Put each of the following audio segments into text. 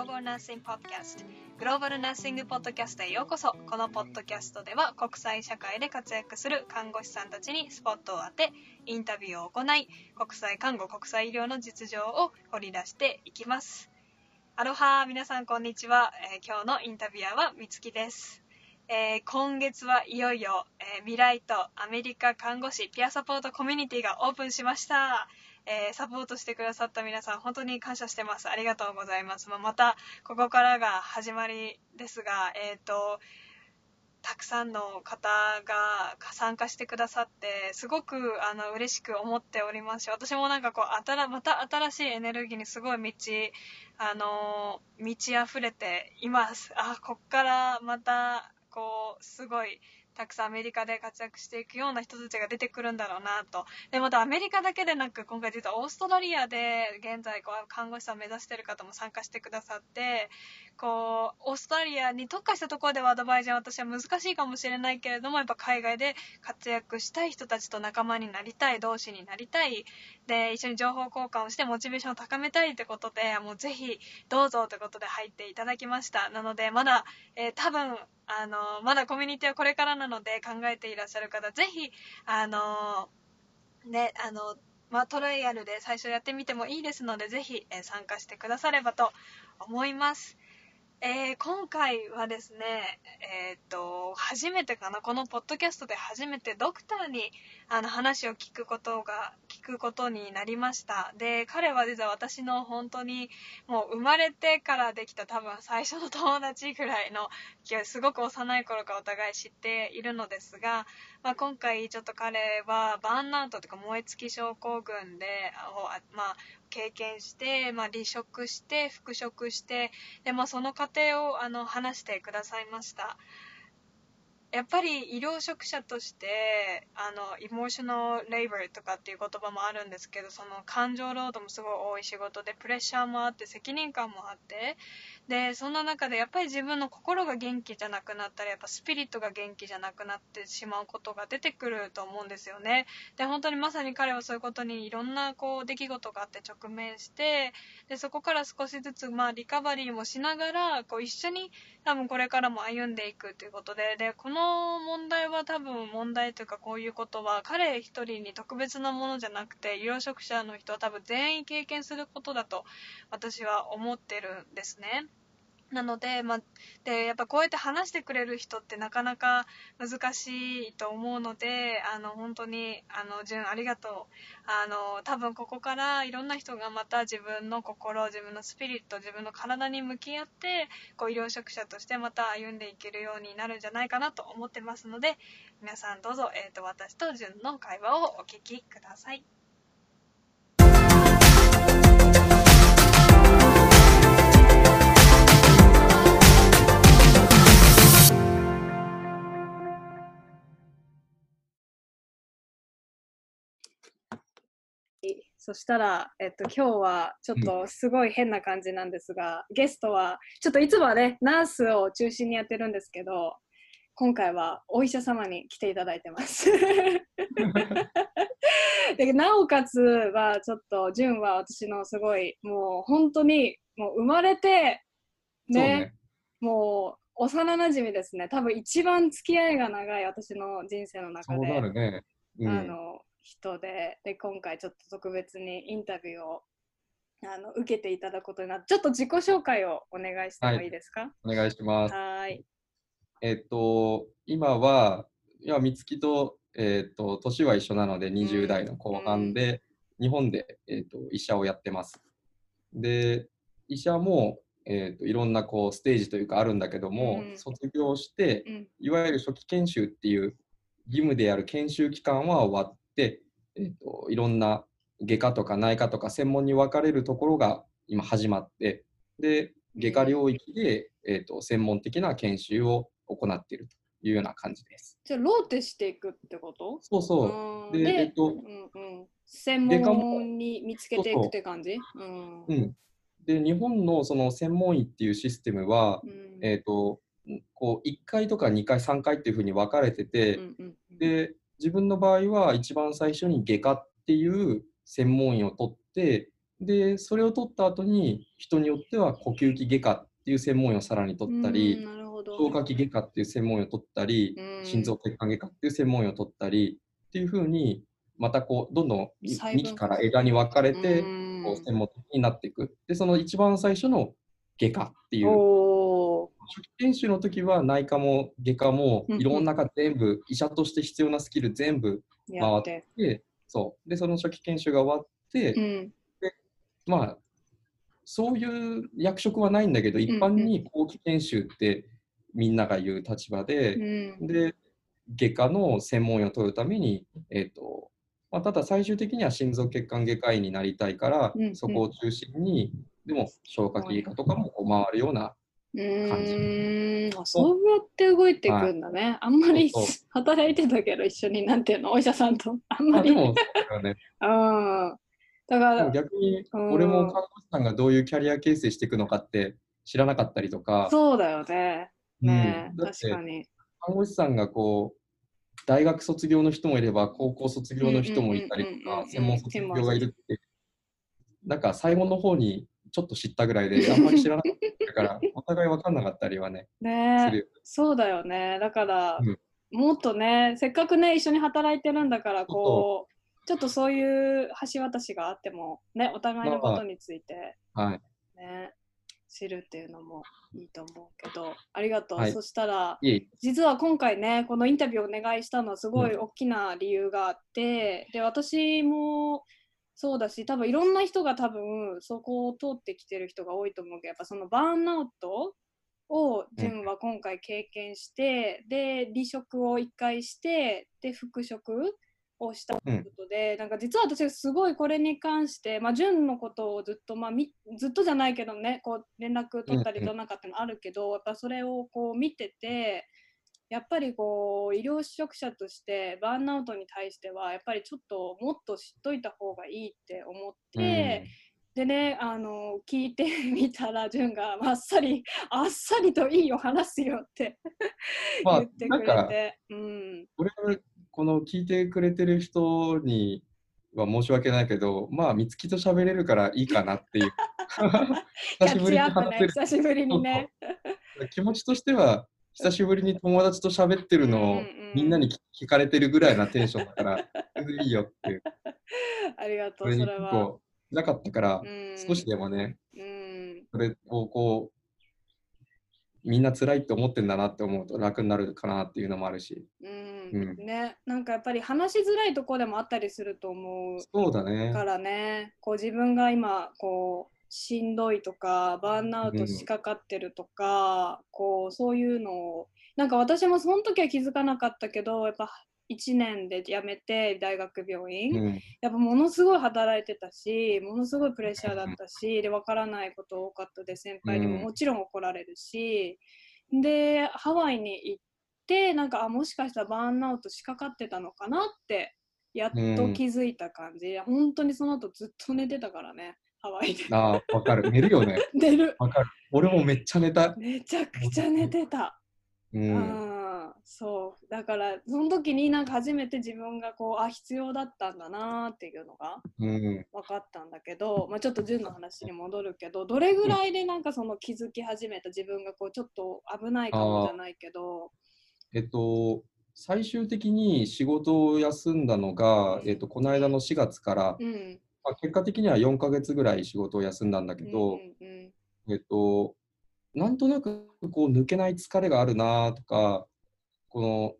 Global Nursing Podcast Global Nursing Podcast へようこそ。このポッドキャストでは国際社会で活躍する看護師さんたちにスポットを当てインタビューを行い国際看護国際医療の実情を掘り出していきます。アロハ皆さんこんにちは、えー、今日のインタビュアーはみつきです。えー、今月はいよいよ、えー、未来とアメリカ看護師ピアサポートコミュニティがオープンしました。えー、サポートしてくださった皆さん、本当に感謝してます。ありがとうございます。まあ、また、ここからが始まりですが、えっ、と、たくさんの方が参加してくださって、すごくあの嬉しく思っておりますし、私もなんかこう、新また新しいエネルギーにすごい満ち、あの満ち溢れています。あ、こっからまたこうすごいたくさんアメリカで活躍していくような人たちが出てくるんだろうなと。で、またアメリカだけでなく、今回実はオーストラリアで現在こう看護師さんを目指している方も参加してくださって、こう、オーストラリアに特化したところではアドバイザー私は難しいかもしれないけれども、やっぱ海外で活躍したい人たちと仲間になりたい、同志になりたい、で、一緒に情報交換をしてモチベーションを高めたいってことで、もうぜひどうぞということで入っていただきました。なので、まだ、えー、多分、あの、まだコミュニティはこれからなので考えていらっしゃる方、ぜひ、あの、ね、あの、まあ、トライアルで最初やってみてもいいですので、ぜひ、えー、参加してくださればと思います。えー、今回はですね、えー、っと、初めてかな、このポッドキャストで初めてドクターにあの話を聞くことが、聞くことになりました。で、彼は実は私の本当にもう生まれてからできた多分最初の友達ぐらいの、すごく幼い頃からお互い知っているのですが、まあ、今回ちょっと彼はバーンアウトというか燃え尽き症候群で、まあ、経験して、まあ、離職して、復職して、で、まあ、その過程を、あの、話してくださいました。やっぱり医療職者としてあのエモーショナルレイバーとかっていう言葉もあるんですけどその感情労働もすごい多い仕事でプレッシャーもあって責任感もあってでそんな中でやっぱり自分の心が元気じゃなくなったりやっぱスピリットが元気じゃなくなってしまうことが出てくると思うんですよねで本当にまさに彼はそういうことにいろんなこう出来事があって直面してでそこから少しずつまあリカバリーもしながらこう一緒に多分これからも歩んでいくということででこの問題は多分問題というかこういうことは彼一人に特別なものじゃなくて医療職者の人は多分全員経験することだと私は思ってるんですね。なので、ま、で、やっぱこうやって話してくれる人ってなかなか難しいと思うので、あの、本当に、あの、純ありがとう。あの、多分ここからいろんな人がまた自分の心、自分のスピリット、自分の体に向き合って、こう、医療職者としてまた歩んでいけるようになるんじゃないかなと思ってますので、皆さんどうぞ、えっ、ー、と、私と純の会話をお聞きください。そしたら、えっと、今日はちょっとすごい変な感じなんですが、うん、ゲストは、ちょっといつもはね、ナースを中心にやってるんですけど、今回はお医者様に来ていただいてます。でなおかつは、ちょっと、純は私のすごい、もう本当に、もう生まれてね、ねもう幼なじみですね。多分一番付き合いが長い私の人生の中で。そうなるね。うん、あの人でで今回ちょっと特別にインタビューをあの受けていただくことになってちょっと自己紹介をお願いしてもい。いですか、はい、お願いします。はい。えっ、と今はいや美月と,、えっ、と年は一緒なので20代の後半で、うん、日本で、えっと医者をやってます。で医者もえーと、いろんなこうステージというかあるんだけども、うん、卒業して、うん、いわゆる初期研修っていう義務である研修期間は終わっ、えーと、いろんな外科とか内科とか専門に分かれるところが今始まってで外科領域で、えーと、専門的な研修を行っているというような感じです。じゃあローテしていくってこと？そうそう。で、えっ、と、うんうん、専門に見つけていくって感じ？うん、うん、で日本のその専門医っていうシステムは、うん、えっ、とこう1回とか2回3回っていうふうに分かれてて、うんうんうん、で自分の場合は一番最初に外科っていう専門医を取ってで、それを取った後に、人によっては呼吸器外科っていう専門医をさらに取ったうんり。消化器外科っていう専門医を取ったり、うん心臓血管外科っていう専門医を取ったりっていうふうに、またこう、どんどん幹から枝に分かれて、うんこう専門的になっていく。で、その一番最初の外科っていう、初期研修の時は内科も外科もうんうんいろんな科全部、医者として必要なスキル全部やって。で、そう。で、その初期研修が終わって、うん。まあ、そういう役職はないんだけど、一般に後期研修ってみんなが言う立場で、うん。で、外科の専門医を取るために、えっ、と、まあ、ただ最終的には心臓血管外科医になりたいから、うんうんそこを中心に、でも消化器外科とかも回るような、うーんあそうやって動いていくんだね。あんまり 働いてたけど、一緒に、なんていうの、お医者さんと。あんまり。うん。だから逆にうん俺も看護師さんがどういうキャリア形成していくのかって知らなかったりとか、そうだよね。ねうん確かに。看護師さんがこう大学卒業の人もいれば高校卒業の人もいたりとうんうんうんうんうんか専門卒業がいるってなんか最後の方にちょっと知ったぐらいで あんまり知らなかったからお互い分かんなかったりはねすね。そうだよね。だから、うん。もっとね、せっかくね、一緒に働いてるんだから、こう、ちょっとそういう橋渡しがあっても、ね、お互いのことについて、はい。ね、知るっていうのもいいと思うけど、ありがとう。はい。そしたら、実は今回ね、このインタビューをお願いしたのはすごい大きな理由があって、で、私もそうだし、多分いろんな人が多分そこを通ってきてる人が多いと思うけど、やっぱそのバーンアウトを純は今回経験して、で、離職を一回して、で、復職をしたということで、なんか実は私すごいこれに関して、まあ、純のことをずっと、まあ、みずっとじゃないけどね、こう連絡取ったりうんうん。取らなかったのあるけど、やっぱそれをこう見てて、やっぱりこう医療職者としてバーンアウトに対してはやっぱりちょっともっと知っといた方がいいって思って、でねあの聞いてみたら潤があっさりあっさりといいよ話すよってまあ言ってくれなんかて、うん、俺はこの聞いてくれてる人には申し訳ないけどまあ美月と喋れるからいいかなっていう。久しぶりに話せる。久しぶりにね。気持ちとしては久しぶりに友達と喋ってるのをみんなに聞かれてるぐらいなテンションだから、いいよっていう。ありがとそうそれは。結構なかったから、うん少しでもね、うんそれをこう、みんな辛いって思ってんだなって思うと楽になるかなっていうのもあるし。うんうんね、なんかやっぱり話しづらいとこでもあったりすると思うそうだね。からね、こう自分が今こうしんどいとかバーンアウトしかかってるとか、こうそういうのをなんか私もその時は気づかなかったけどやっぱ1年で辞めて大学病院、うん、やっぱものすごい働いてたしものすごいプレッシャーだったし、で分からないこと多かったで先輩にもうん。もちろん怒られるし、でハワイに行ってなんかあもしかしたらバーンアウトしかかってたのかなってやっと気づいた感じ、本当にその後ずっと寝てたからねハワイでああ、わかる。寝るよね。寝るわかる。俺もめっちゃ寝た。めちゃくちゃ寝てた。う。うんん、そうだからその時になんか初めて自分がこうあ必要だったんだなっていうのがうん。分かったんだけど、まあ、ちょっと純の話に戻るけどどれぐらいでなんかその気づき始めた自分がこうちょっと危ないかもじゃないけどえっと、最終的に仕事を休んだのが、えっと、この間の4月から、うんまあ、結果的には4ヶ月ぐらい仕事を休んだんだけど、うんうんえっと、なんとなくこう抜けない疲れがあるなとか、この、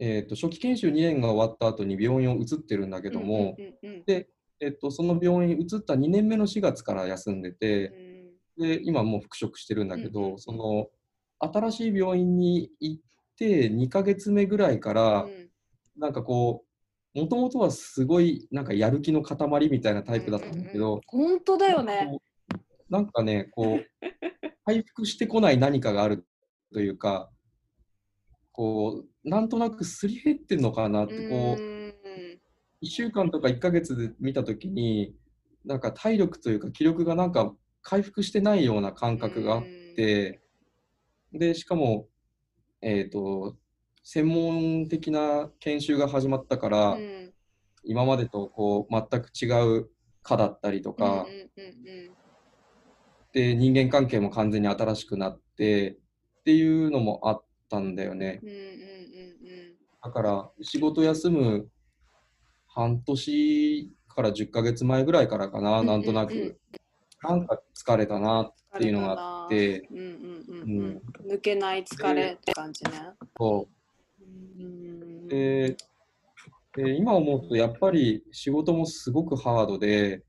えっと、初期研修2年が終わった後に病院を移ってるんだけども、うんうんうんで、えっと、その病院移った2年目の4月から休んでて、で、今もう復職してるんだけど、うんうん。うんその、新しい病院に行って2ヶ月目ぐらいから、うん。なんかこう、もともとはすごいなんかやる気の塊みたいなタイプだったんだけど、うんうん本当だよね。なんかね、こう、回復してこない何かがあるというか、こう、なんとなくすり減ってんのかなって、こう、うん。1週間とか1ヶ月で見たときに、なんか体力というか気力がなんか回復してないような感覚があって、で、しかも、えっと、専門的な研修が始まったから、うん。今までとこう全く違う科だったりとか、で人間関係も完全に新しくなってっていうのもあったんだよね。だから仕事休む半年から10ヶ月前ぐらいからかな、うんなんとなく、なんか疲れたなっていうのがあって、抜けない疲れって感じね。そううんでで今思うとやっぱり仕事もすごくハードで、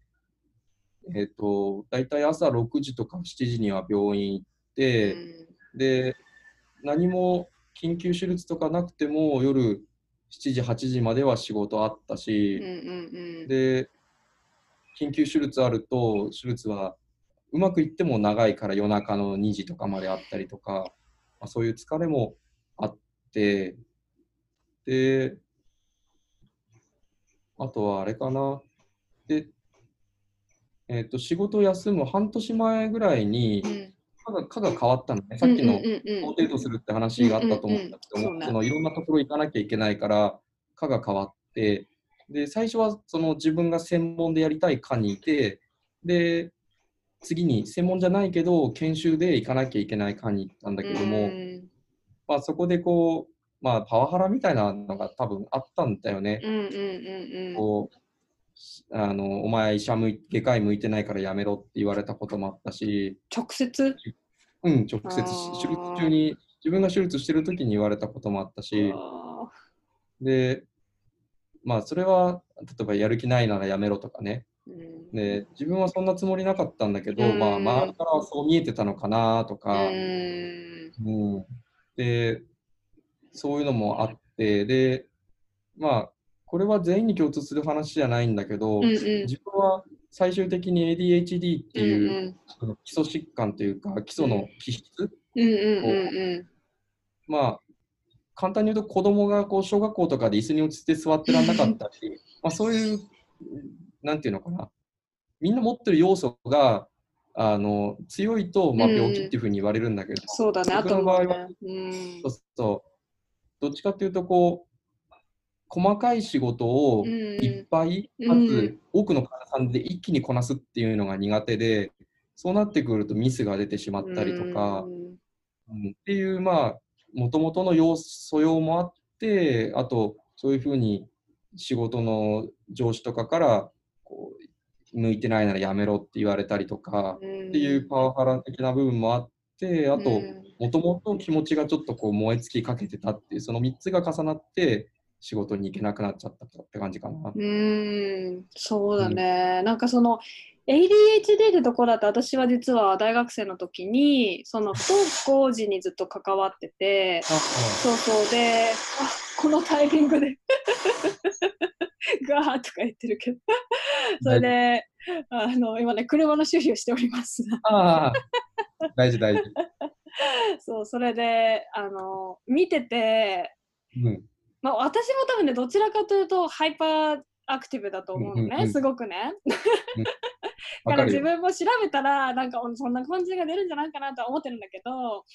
えっと大体朝6時とか7時には病院行って、で何も緊急手術とかなくても夜7時8時までは仕事あったうんし、で緊急手術あると手術はうまくいっても長いから夜中の2時とかまであったりとか、まあ、そういう疲れもあってであとはあれかな。で、えっと仕事休む半年前ぐらいにうん。科が科が変わったのね。さっきのうんうん。うん法程度するって話があったと思うんだけども、うんうんうん。そのいろんなところ行かなきゃいけないから、科が変わって、で、最初はその自分が専門でやりたい科にいて、で、次に専門じゃないけど、研修で行かなきゃいけない科に行ったんだけども、うん。まあそこでこう、まあパワハラみたいなのが多分あったんだよね。うんうんうんこうあのお前医者向い外科医向いてないからやめろって言われたこともあったし、直接？うん、直接手術中に自分が手術してる時に言われたこともあったし、あで、まあそれは例えばやる気ないならやめろとかね。ーうん。で自分はそんなつもりなかったんだけど、うん。まあ周りからはそう見えてたのかなとうか、ん。うん。で、そういうのもあって、で、まあこれは全員に共通する話じゃないんだけど、うんうん。自分は最終的に ADHD っていう、うんその基礎疾患というか基礎の気質、うんうんうんまあ簡単に言うと子供がこう小学校とかで椅子に落ちて座ってらんなかったり、まあそういう、なんていうのかな、みんな持ってる要素があの強いと、まあ、うん。病気っていうふうに言われるんだけど、そうだね、あ僕との場合はね。うん。そうそうどっちかっていうとこう細かい仕事をうん。いっぱい、うん。かつ多くの患者さんで一気にこなすっていうのが苦手でそうなってくるとミスが出てしまったりとか、うん。うん。っていうまあもともとの要素用もあってあとそういうふうに仕事の上司とかからこう向いてないならやめろって言われたりとか、っていうパワハラ的な部分もあってあと、うんもともと気持ちがちょっとこう燃え尽きかけてたっていうその3つが重なって仕事に行けなくなっちゃったって感じかな。うん、そうだね。なんかその ADHD ってところだと私は実は大学生の時にその不登校時にずっと関わっててそうそうであこのタイミングでガーとか言ってるけどそれであの今ね車の修理をしております。ああ大事大事。そうそれであの見ててうん。まあ、私も多分ねどちらかというと hyperactive だと思うのね、うんうんうん。すごくね。だから。自分も調べたらなんかそんな感じが出るんじゃないかなとは思ってるんだけど、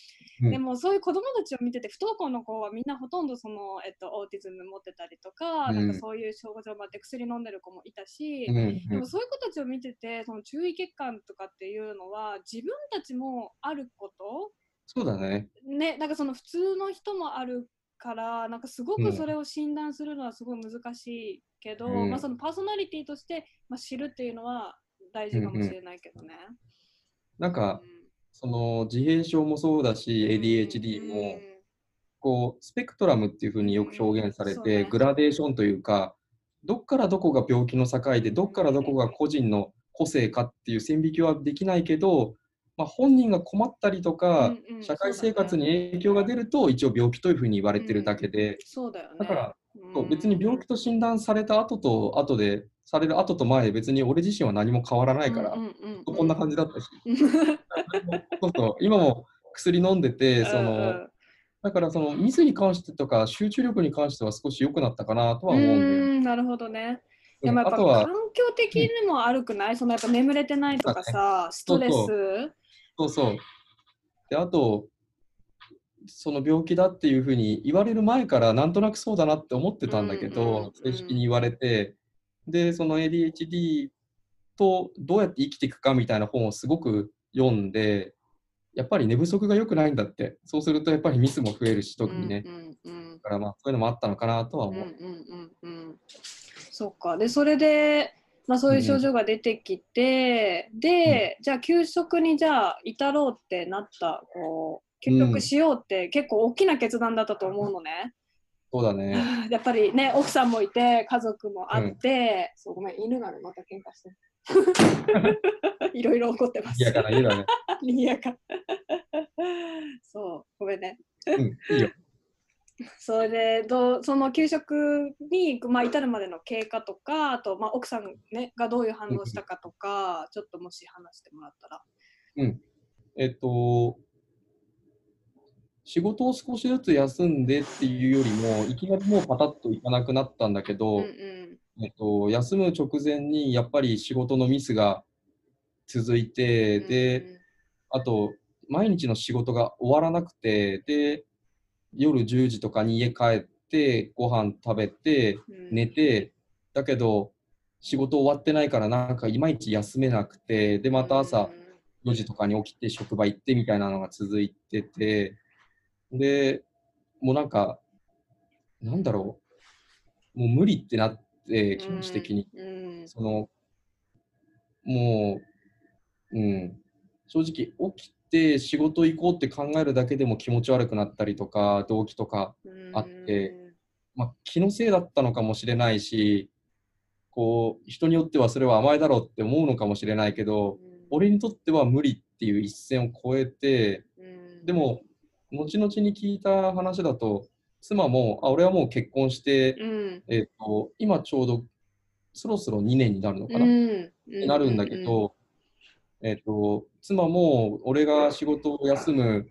うん。でもそういう子供たちを見てて不登校の子はみんなほとんどその、えっと、 autism 持ってたりとか,、うん。なんかそういう症状もあって薬飲んでる子もいたし、うんうん。でもそういう子たちを見ててその注意欠陥とかっていうのは自分たちもあることそうだね。ね、なんかその普通の人もあるからなんかすごうん。くそれを診断するのはすごい難しいけど、うん。まあ、そのパーソナリティとして、まあ、知るっていうのは大事かもしれないけどね。なんかその自閉症もそうだし ADHD もこうスペクトラムっていうふうによく表現されて、ね。グラデーションというかどっからどこが病気の境でどっからどこが個人の個性かっていう線引きはできないけど、まあ、本人が困ったりとか、うんうん社会生活に影響が出ると一応病気というふうに言われてるだけで、そうだよね。だからうん。別に病気と診断された後と後でされる後と前で別に俺自身は何も変わらないから、うんうんうんうん。こんな感じだったし、う んそうそう。今も薬飲んでてその、だからそのミスに関してとか集中力に関しては少し良くなったかなとはうん思うんだよね。うんなるほどね。うんでもやっぱ環境的にも悪くない、そのやっぱ眠れてないとかさ、ストレス？そうそう。であとその病気だっていうふうに言われる前からなんとなくそうだなって思ってたんだけうんうんうんど、正式に言われてでその ADHD とどうやって生きていくかみたいな本をすごく読んで、やっぱり寝不足が良くないんだって。そうするとやっぱりミスも増えるし、特にね。うんうんだからまあそういうのもあったのかなとはうんうん思う。うんうんそっかでそれで、まあ、そういう症状が出てきて、で、じゃあ休職にじゃあ至ろうってなったこう休職しようって結構大きな決断だったと思うのね。そうだね。やっぱりね奥さんもいて家族もあって、そうごめん犬がねまた喧嘩してる いろいろ起こってます。いやかな、いいわね。にぎやか。そうごめんね。うん、いいよ。それでどうその給食に、まあ、至るまでの経過とかあと、まあ、奥さん、ね、がどういう反応したかとか、ちょっともし話してもらったら。うん。えっと、仕事を少しずつ休んでっていうよりも、いきなりもうパタッといかなくなったんだけうんど、うんえっと、休む直前にやっぱり仕事のミスが続いて、で、あと、毎日の仕事が終わらなくて、で、夜10時とかに家帰って、ご飯食べて、うん。寝て、だけど、仕事終わってないから、なんかいまいち休めなくて、で、また朝4時とかに起きて職場行ってみたいなのが続いてて、で、もうなんか、なんだろう、もう無理ってなって、気持ち的に。うん。その、もう、うん、正直起きて仕事行こうって考えるだけでも気持ち悪くなったりとか、動機とか、うんあってまあ、気のせいだったのかもしれないし、こう、人によってはそれは甘えだろうって思うのかもしれないけど、俺にとっては無理っていう一線を越えて、うん。でも、後々に聞いた話だと、妻も、あ、俺はもう結婚して、うん。えっ、と、今ちょうど、そろそろ2年になるのかな、うん。になるんだけど、えっ、と、妻も俺が仕事を休む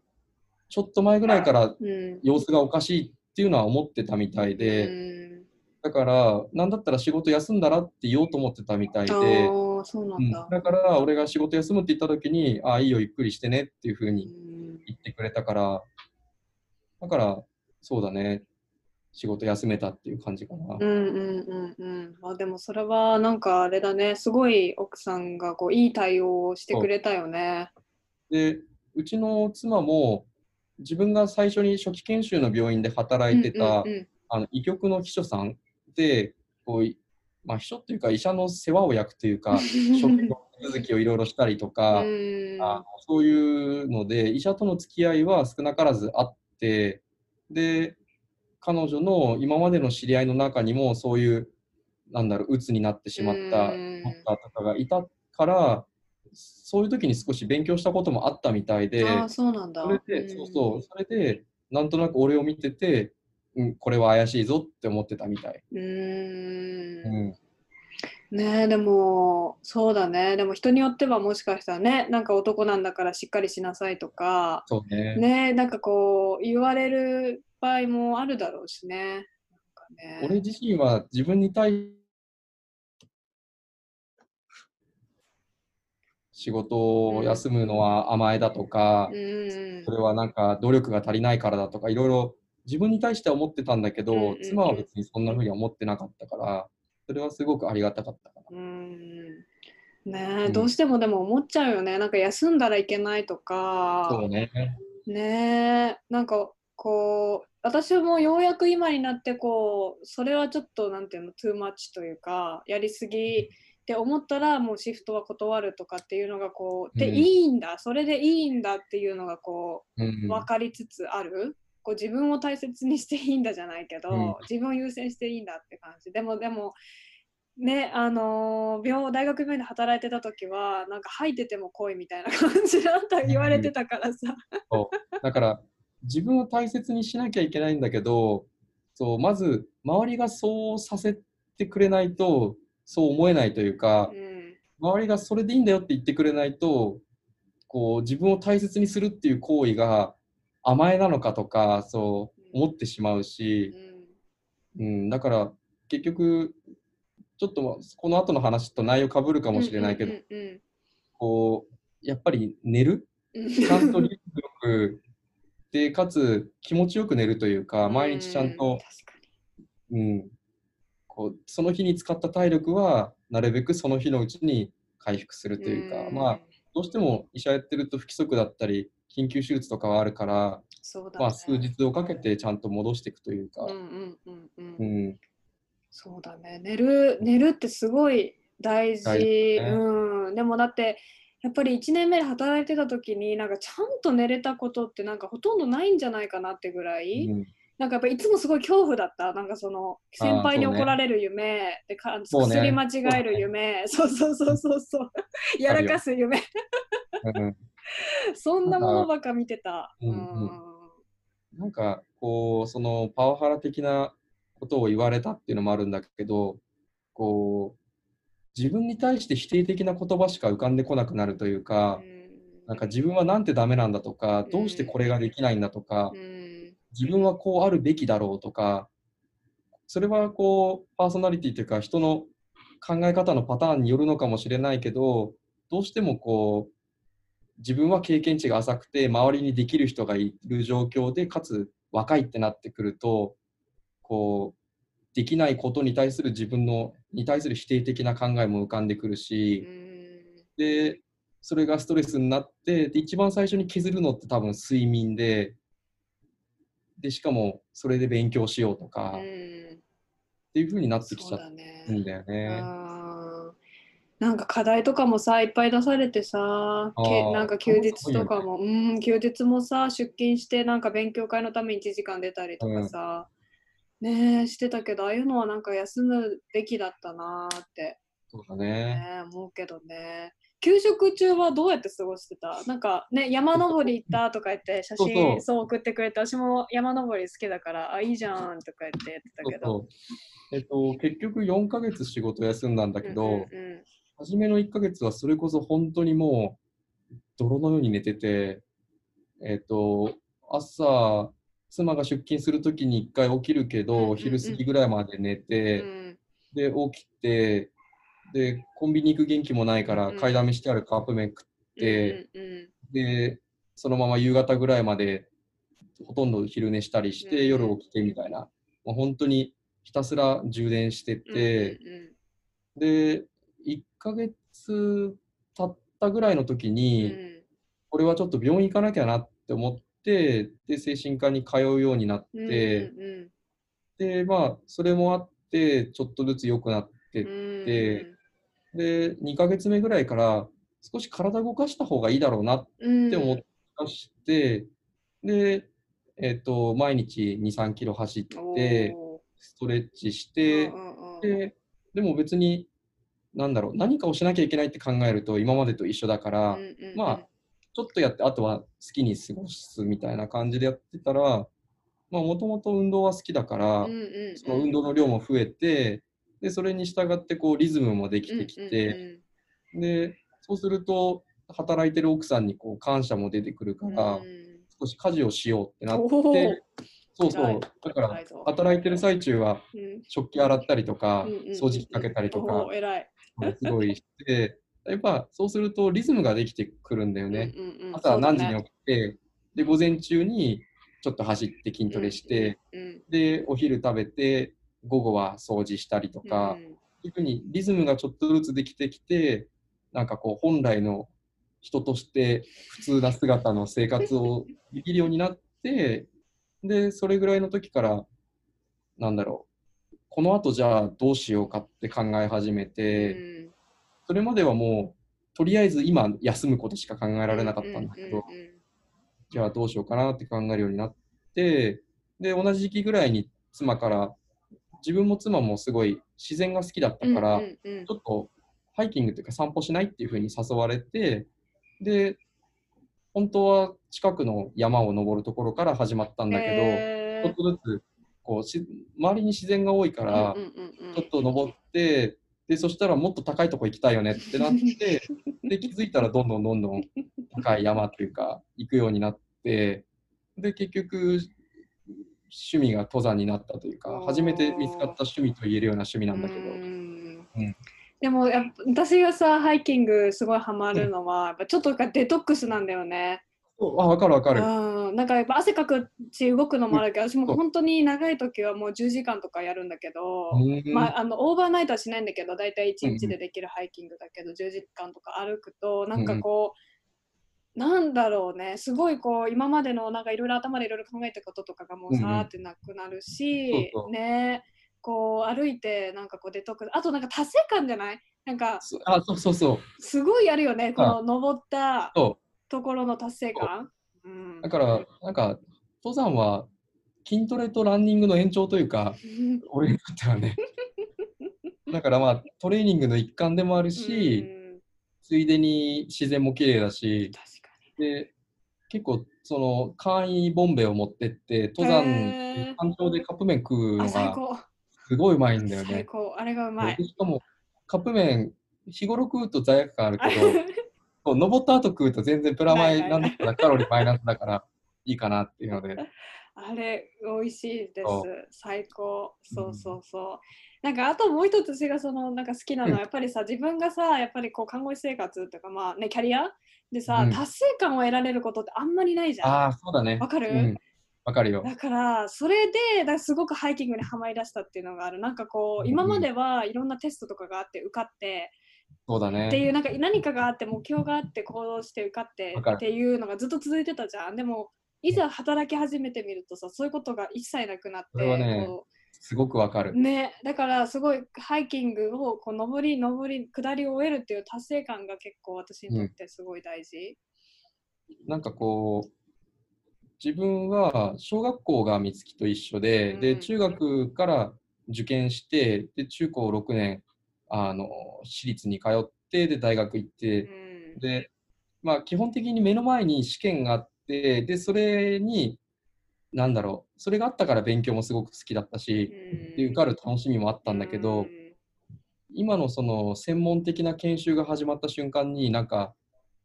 ちょっと前ぐらいからうん。様子がおかしいっていうのは思ってたみたいで、うん。だから、なんだったら仕事休んだらって言おうと思ってたみたいで、そうなうん。んだ。だから俺が仕事休むって言った時に、ああ、いいよ、ゆっくりしてねっていうふうにうん。言ってくれたから、だから、そうだね、仕事休めたっていう感じかな。うんうんうんうん。まあでもそれはなんかあれだね、すごい奥さんがこういい対応をしてくれたよね。で、うちの妻も、自分が最初に初期研修の病院で働いてた、あの医局の秘書さんで、こういまあ、秘書っていうか、医者の世話を焼くというか、職の手続きをいろいろしたりとか、うんあのそういうので、医者との付き合いは少なからずあって、で、彼女の今までの知り合いの中にも、そういう、なんだろう、鬱になってしまったドうんクターとかがいたから、そういう時に少し勉強したこともあったみたいで、そうなんだ。それで、そうそう、それで、なんとなく俺を見てて、うん、これは怪しいぞって思ってたみたい。うん、ねえでもそうだねでも人によってはもしかしたらねなんか男なんだからしっかりしなさいとかね。ねえなんかこう言われる場合もあるだろうしね。ね俺自身は自分に対仕事を休むのは甘えだとか、うんそれはなんか努力が足りないからだとか、いろいろ自分に対しては思ってたんだけど、うんうんうん妻は別にそんな風には思ってなかったから、それはすごくありがたかったかな。うん。ねえ、うん。どうしてもでも思っちゃうよね。なんか休んだらいけないとか。そうね。ねえなんかこう私もようやく今になってこうそれはちょっとなんていうのトゥーマッチというかやりすぎって思ったらもうシフトは断るとかっていうのがこうでうん。いいんだ。それでいいんだっていうのがこううん。分かりつつある、こう自分を大切にしていいんだじゃないけど、うん。自分を優先していいんだって感じ。でもでもねあのー病大学病院で働いてた時はなんか吐いてても来いみたいな感じだった言われてたからさ。そう。だから自分を大切にしなきゃいけないんだけどそうまず周りがそうさせてくれないとそう思えないというかうん。周りがそれでいいんだよって言ってくれないとこう自分を大切にするっていう行為が甘えなのかとかそう思ってしまううし、ん。うん、だから結局ちょっとこの後の話と内容かぶるかもしれないけど、うんうんこうやっぱり寝る？ちゃんとリズムよくでかつ気持ちよく寝るというか毎日ちゃんうと、うん、こうその日に使った体力はなるべくその日のうちに回復するというか、まあ、どうしても医者やってると不規則だったり、緊急手術とかはあるから、そうだ、ね、まあ、数日をかけてちゃんと戻していくというか。うん、うんうんうん。うん、そうだね。寝る寝るってすごい大事。ね。うん。でもだってやっぱり1年目で働いてた時になんかちゃんと寝れたことってなんかほとんどないんじゃないかなってぐらい、うん。なんかやっぱいつもすごい恐怖だった。なんかその先輩に怒られる夢、でか薬間違える夢。そう,、そうそうそうそう。やらかす夢。うん そんなものばっか見てた。うんうん。なんかこうそのパワハラ的なことを言われたっていうのもあるんだけどこう自分に対して否定的な言葉しか浮かんでこなくなるというか、なんか自分はなんてダメなんだとかどうしてこれができないんだとか、うん。自分はこうあるべきだろうとかそれはこうパーソナリティというか人の考え方のパターンによるのかもしれないけどどうしてもこう自分は経験値が浅くて周りにできる人がいる状況でかつ若いってなってくるとこうできないことに対する自分のに対する否定的な考えも浮かんでくるうし、ん。でそれがストレスになってで一番最初に削るのって多分睡眠ででしかもそれで勉強しようとか、うっんていう風になってきちゃうんだよね。うんなんか課題とかもさいっぱい出されてさけなんか休日とかも、うん休日もさ出勤してなんか勉強会のために1時間出たりとかさ、ねえしてたけどああいうのはなんか休むべきだったなーって、そうだね。ね。思うけどね。給食中はどうやって過ごしてた？なんかね山登り行ったとか言って写真そう送ってくれて私も山登り好きだからあいいじゃんとか言って言ってたけど。えっと、結局4ヶ月仕事休んだんだけど、うんうん初めの1ヶ月はそれこそ本当にもう泥のように寝てて、えっと、朝、妻が出勤するときに1回起きるけど、うんうんうん。昼過ぎぐらいまで寝て、うん。で、起きて、で、コンビニ行く元気もないから、うん買いだめしてあるカップ麺食って、うんうんで、そのまま夕方ぐらいまでほとんど昼寝したりして、うん夜起きてみたいな、もう本当にひたすら充電してうんて、で、1ヶ月経ったぐらいの時うんに、うんこれはちょっと病院行かなきゃなって思って、で、精神科に通うようになっうんて、うん。で、まあ、それもあって、ちょっとずつ良くなってっうん。て、で、2ヶ月目ぐらいから、少し体動かした方がいいだろうなっうんて思い出して、で、えっと、毎日2、3キロ走って、ストレッチして、で、でも別に、なんだろう、何かをしなきゃいけないって考えると、今までと一緒だから、うんうんうん。まあ、ちょっとやって、あとは好きに過ごすみたいな感じでやってたら、まあ、もともと運動は好きだから、うんうんうん。その運動の量も増えて、で、それに従って、こう、リズムもできてきうんて、で、そうすると、働いてる奥さんにこう感謝も出てくるから、うんうん。少し家事をしようってなって、そうそ。う。だから働いてる最中は、うん。食器洗ったりとかうんうんうん、掃除機かけたりとかすごいして、やっぱそうするとリズムができてくるんだよね。うんうんうん。朝何時に起きて、で、午前中にちょっと走って筋トレして、うんうんで、お昼食べて、午後は掃除したりとか、うん。いうふうにリズムがちょっとずつできてきて、なんかこう本来の人として普通な姿の生活をできるようになって、で、それぐらいの時から、なんだろう、この後じゃあどうしようかって考え始めて、うんそれまではもう、とりあえず今休むことしか考えられなかったんだけど、じゃあどうしようかなって考えるようになって、で、同じ時期ぐらいに妻から、自分も妻もすごい自然が好きだったうんから、ちょっとハイキングというか散歩しないっていうふうに誘われて、で、本当は近くの山を登るところから始まったんだけど、ちょっとずつこうし周りに自然が多いからちょっと登って、で、そしたらもっと高いとこ行きたいよねってなって、で、気づいたらどんどんどんどん高い山っていうか、行くようになって、で、結局、趣味が登山になったというか初めて見つかった趣味と言えるような趣味なんだけど、うんうんでもやっぱ私がさハイキングすごいハマるのは、やっぱちょっとデトックスなんだよね。あ、わかるわかる。うん、なんかやっぱ汗かくし動くのもあるけど、私もそう。本当に長い時はもう10時間とかやるんだけど、うん。まあ、あのオーバーナイトはしないんだけど大体1うんうん。日でできるハイキングだけど、10時間とか歩くとなんかこう、なんだろうね。すごいこう今までのなんかいろいろ頭でいろいろ考えたこととかがもうさーってなくなるし、そうそう。ね。こう歩いてなんかこうデトックスあとなんか達成感じゃない？なんかそあ、そうそうそう。すごいあるよね。この登ったそところの達成感？うんう。だから、なんか、登山は筋トレとランニングの延長というか、俺にとってはね。だからまあ、トレーニングの一環でもあるし、うんついでに自然も綺麗だし、確かで、結構、その、簡易ボンベを持ってって、登へ山ー、山頂でカップ麺食うのが。すごいうまいんだよね。あれがうまいで。しかも、カップ麺、日頃食うと罪悪感あるけど、そう登った後食うと全然プラマイなんだったらカロリーマイナスだからいいかなっていうので。あれ、美味しいでそす。最高。そうそうそう。なんかあともう一つ私がそのなんか好きなのは、うんやっぱりさ自分がさやっぱりこう看護師生活とかまあねキャリア？でさ、うん達成感を得られることってあんまりないじゃん。ああ、そうだね。わかる？うん。わかるよ。だからそれでだすごくハイキングにはまりだしたっていうのがあるなんかこううん今まではいろんなテストとかがあって受かって、そうだね。っていうなんか何かがあって目標があって行動して受かってっていうのがずっと続いてたじゃんでもいざ働き始めてみるとさそういうことが一切なくなってそれはねこすごくわかるう。ねだからすごいハイキングをこう上り上り下りを終えるっていう達成感が結構私にとってすごい大事、なんかこう、自分は小学校が美月と一緒で、で、うん中学から受験して、で、中高6年、あの、私立に通って、で、大学行って、うん。で、まあ、基本的に目の前に試験があって、で、それに、なんだろう、それがあったから勉強もすごく好きだったし、で、受かる楽しみもあったんだけど、今のその専門的な研修が始まった瞬間になんか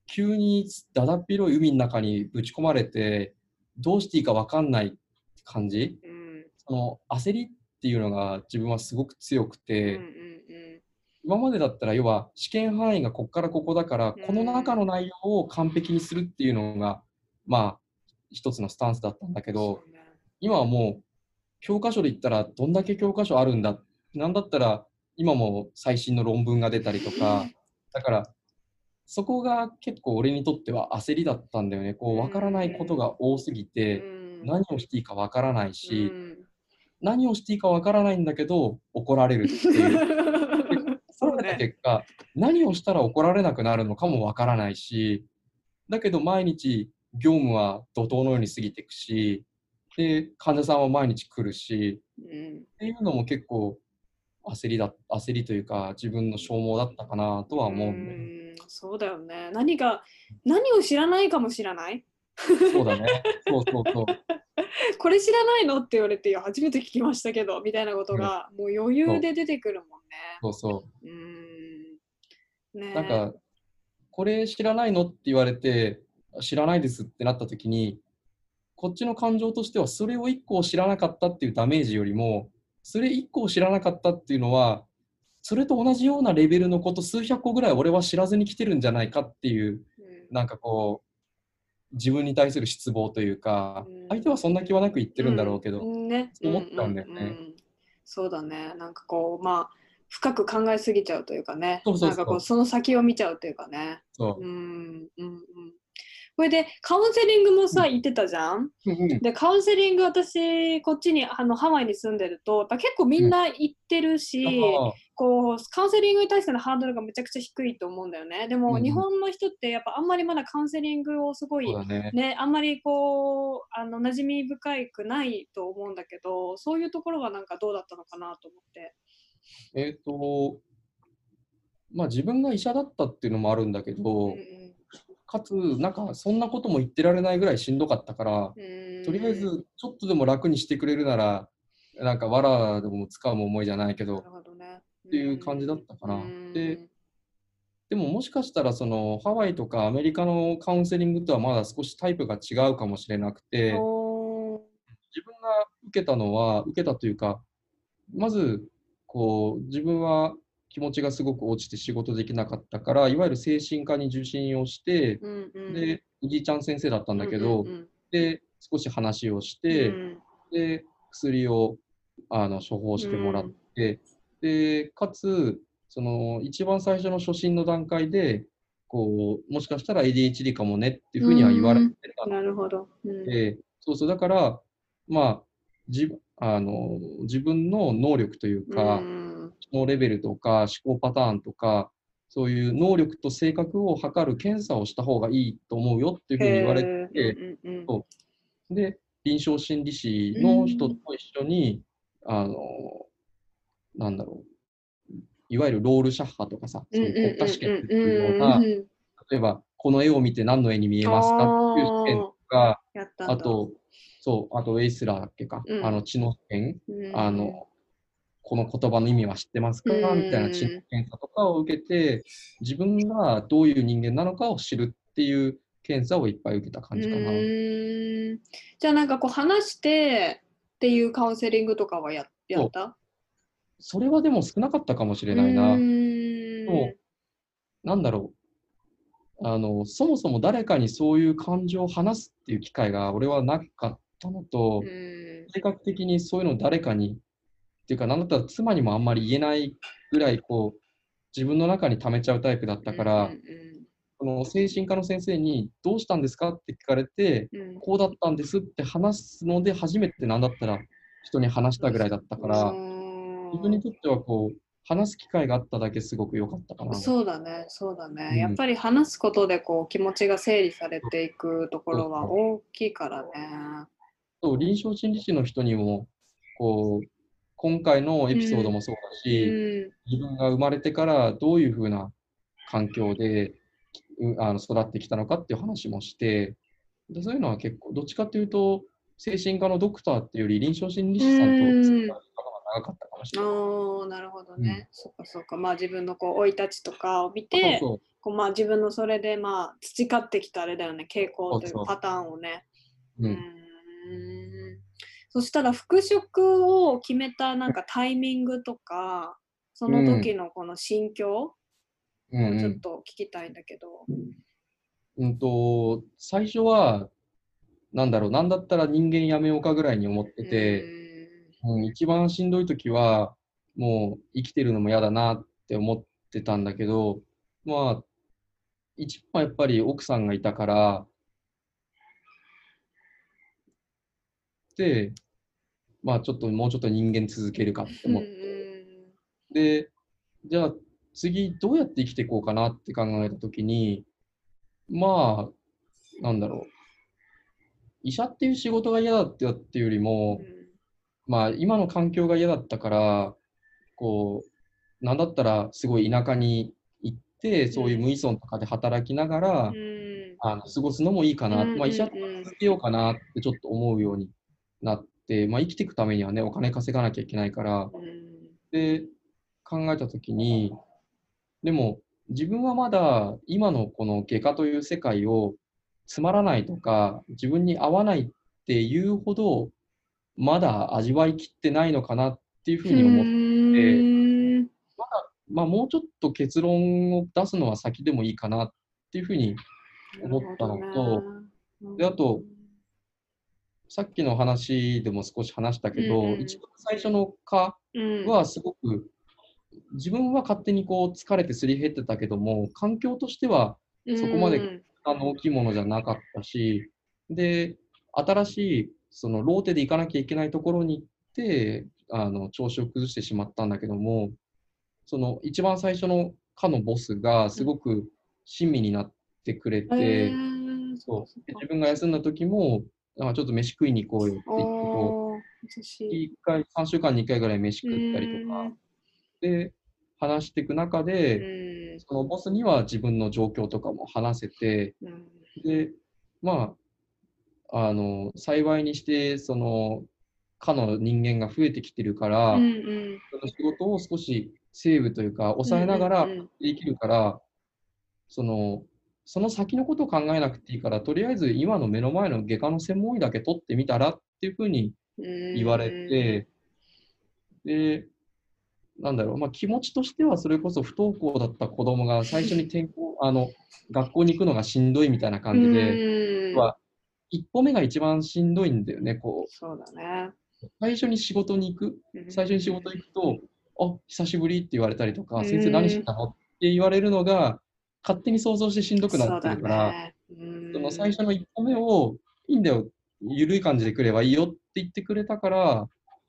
急にだだっ広い海の中にぶち込まれてどうしていいか分かんない感じ。うん。うんその焦りっていうのが自分はすごく強くうんて、うん今までだったら要は試験範囲がここからここだから、うん。この中の内容を完璧にするっていうのがまあ一つのスタンスだったんだけど今はもう教科書で言ったらどんだけ教科書あるんだなんだったら今も最新の論文が出たりとか だからそこが結構俺にとっては焦りだったんだよね。こう分からないことが多すぎてうん。何をしていいか分からないしうん。何をしていいか分からないんだけど怒られるっていう そう怒られたね。結果何をしたら怒られなくなるのかも分からないしだけど毎日業務は怒涛のように過ぎていくしで患者さんは毎日来るしうんっていうのも結構焦りだ焦りというか自分の消耗だったかなとは思うんで、うんそうだよね。何が何を知らないかもしれない。そうだね。そうそうそう。これ知らないのって言われて初めて聞きましたけどみたいなことがもう余裕で出てくるもんね。そうそう。ん。ねうなんかこれ知らないのって言われて知らないですってなった時にこっちの感情としてはそれを1個知らなかったっていうダメージよりもそれ1個を知らなかったっていうのはそれと同じようなレベルのこと数百個ぐらい俺は知らずに来てるんじゃないかっていううん。なんかこう自分に対する失望というかうん。相手はそんな気はなく言ってるんだろうけど、ん。ね、思っちゃうんだよね。ん。そうだね。なんかこうまあ深く考えすぎちゃうというかね。そうそうそう。なんかこうその先を見ちゃうというかね。そう。うん。うん。うん。これでカウンセリングもさ、言ってたじゃん？うんうん。でカウンセリング私こっちにあのハワイに住んでると結構みんな行ってるし、あこうカウンセリングに対してのハードルがめちゃくちゃ低いと思うんだよねでも、うんうん日本の人ってやっぱあんまりまだカウンセリングをすごいね。ね、あんまりこうあの馴染み深くないと思うんだけどそういうところはなんかどうだったのかなと思って。えっ、と、まあ自分が医者だったっていうのもあるんだけど、うんかつ、なんかそんなことも言ってられないぐらいしんどかったから、うんとりあえずちょっとでも楽にしてくれるなら、なんかわらでも使うも思いじゃないけど。っていう感じだったかな。うんででももしかしたらそのハワイとかアメリカのカウンセリングとはまだ少しタイプが違うかもしれなくて、自分が受けたのは、受けたというか、まず、こう、自分は気持ちがすごく落ちて仕事できなかったから、いわゆる精神科に受診をして、うんうん、で、おじいちゃん先生だったんだけど、うんうんで、少し話をしうんて、うん。で、薬をあの処方してもらって、で、かつ、その一番最初の初診の段階で、こう、もしかしたら ADHD かもねっていうふうには言われてたの。なるほど。うん。で、そうそう、だから、まあ、じあの自分の能力というか、うんのレベルとか思考パターンとか、そういう能力と性格を測る検査をした方がいいと思うよっていうふうに言われて、うんうんうん。そう。で、臨床心理士の人と一緒に、あの、なんだろう、いわゆるロールシャッハとかさ、そういう国家試験っていうような、例えば、この絵を見て何の絵に見えますかっていう試験とか、あと、そう、あと、ウェイスラーだっけか、うん。あの、知能試験、うん。あの、この言葉の意味は知ってますかうん。みたいな知能検査とかを受けて、自分がどういう人間なのかを知るっていう検査をいっぱい受けた感じかな。じゃあなんかこう話してっていうカウンセリングとかはややった？それはでも少なかったかもしれないな。うーん。そう。なんだろう。あの、そもそも誰かにそういう感情を話すっていう機会が俺はなかったのと、うん。性格的にそういうのを誰かに、っていうか、なんだったら妻にもあんまり言えないぐらい、こう、自分の中に溜めちゃうタイプだったから、うんその精神科の先生に、どうしたんですかって聞かれて、こうだったんですって話すので、初めてなんだったら人に話したぐらいだったから、自分にとってはこう、話す機会があっただけすごく良かったかな。そうだね、そうだね。うんやっぱり話すことでこう気持ちが整理されていくところは大きいからね。そう臨床心理士の人にも、こう、今回のエピソードもそうだうし、ん、自分が生まれてからどういうふうな環境でうあの育ってきたのかっていう話もして、でそういうのは結構、どっちかっていうと、精神科のドクターっていうより臨床心理士さんと長かったかもしれない。なるほどね。そっかそっか。まあ自分のこう生い立ちとかを見て、こうまあ自分のそれでまあ培ってきたあれだよね、傾向といそうパターンをね。そう。ううーん。んそしたら復職を決めたなんかタイミングとか、その時のこの心境うんうをちょっんと聞きたいんだけど。うんと、最初は、なんだろう、なんだったら人間やめようかぐらいに思ってて、うん、一番しんどい時は、もう生きてるのも嫌だなって思ってたんだけど、まあ、一番やっぱり奥さんがいたから、で、まあちょっともうちょっと人間続けるかってうん思って、で、じゃあ次どうやって生きていこうかなって考えた時に、まあ、なんだろう、医者っていう仕事が嫌だってっていうよりも、まあ今の環境が嫌だったから、こう、なんだったらすごい田舎に行って、そういう無依存とかで働きながら、うん。あの過ごすのもいいかな、うんまあ医者とか続けようかなってちょっと思うようになって、まあ生きていくためにはね、お金稼がなきゃいけないから、うん。で、考えたときに、でも自分はまだ今のこの外科という世界をつまらないとか、自分に合わないっていうほど、まだ味わいきってないのかなっていうふうに思って、うん。まあもうちょっと結論を出すのは先でもいいかなっていうふうに思ったのと、であとさっきの話でも少し話したけど、うんうん。一番最初の科うん。はすごく、自分は勝手にこう疲れてすり減ってたけども、環境としてはそこまでうん。あの大きいものじゃなかったし、で、新しいそのローテで行かなきゃいけないところに行って、あの調子を崩してしまったんだけども、その一番最初の科のボスがすごく親身になってくれて、へー。そう。で自分が休んだ時も、あちょっと飯食いに行こうよって言ってこう、い。一回、3週間に1回ぐらい飯食ったりとか、で、話していく中で、うん。そのボスには自分の状況とかも話せて、うん。で、まあ、あの、幸いにして、その、科の人間が増えてきてるから、うんうん。その仕事を少しセーブというか、抑えながらうんうんできるから、その、その先のことを考えなくていいから、とりあえず今の目の前の外科の専門医だけ取ってみたらっていうふうにうん言われて、で、なんだろう、まあ、気持ちとしてはそれこそ不登校だった子供が最初に転校あの学校に行くのがしんどいみたいな感じで、うん。は一歩目が一番しんどいんだよね。こそうだね。う最初に仕事に行く、最初に仕事行くと、あ久しぶりって言われたりとか、うん先生何してたの？って言われるのが、勝手に想像してしんどくなってるから、そねその最初の一歩目を、いいんだよ、緩い感じで来ればいいよって言ってくれたから、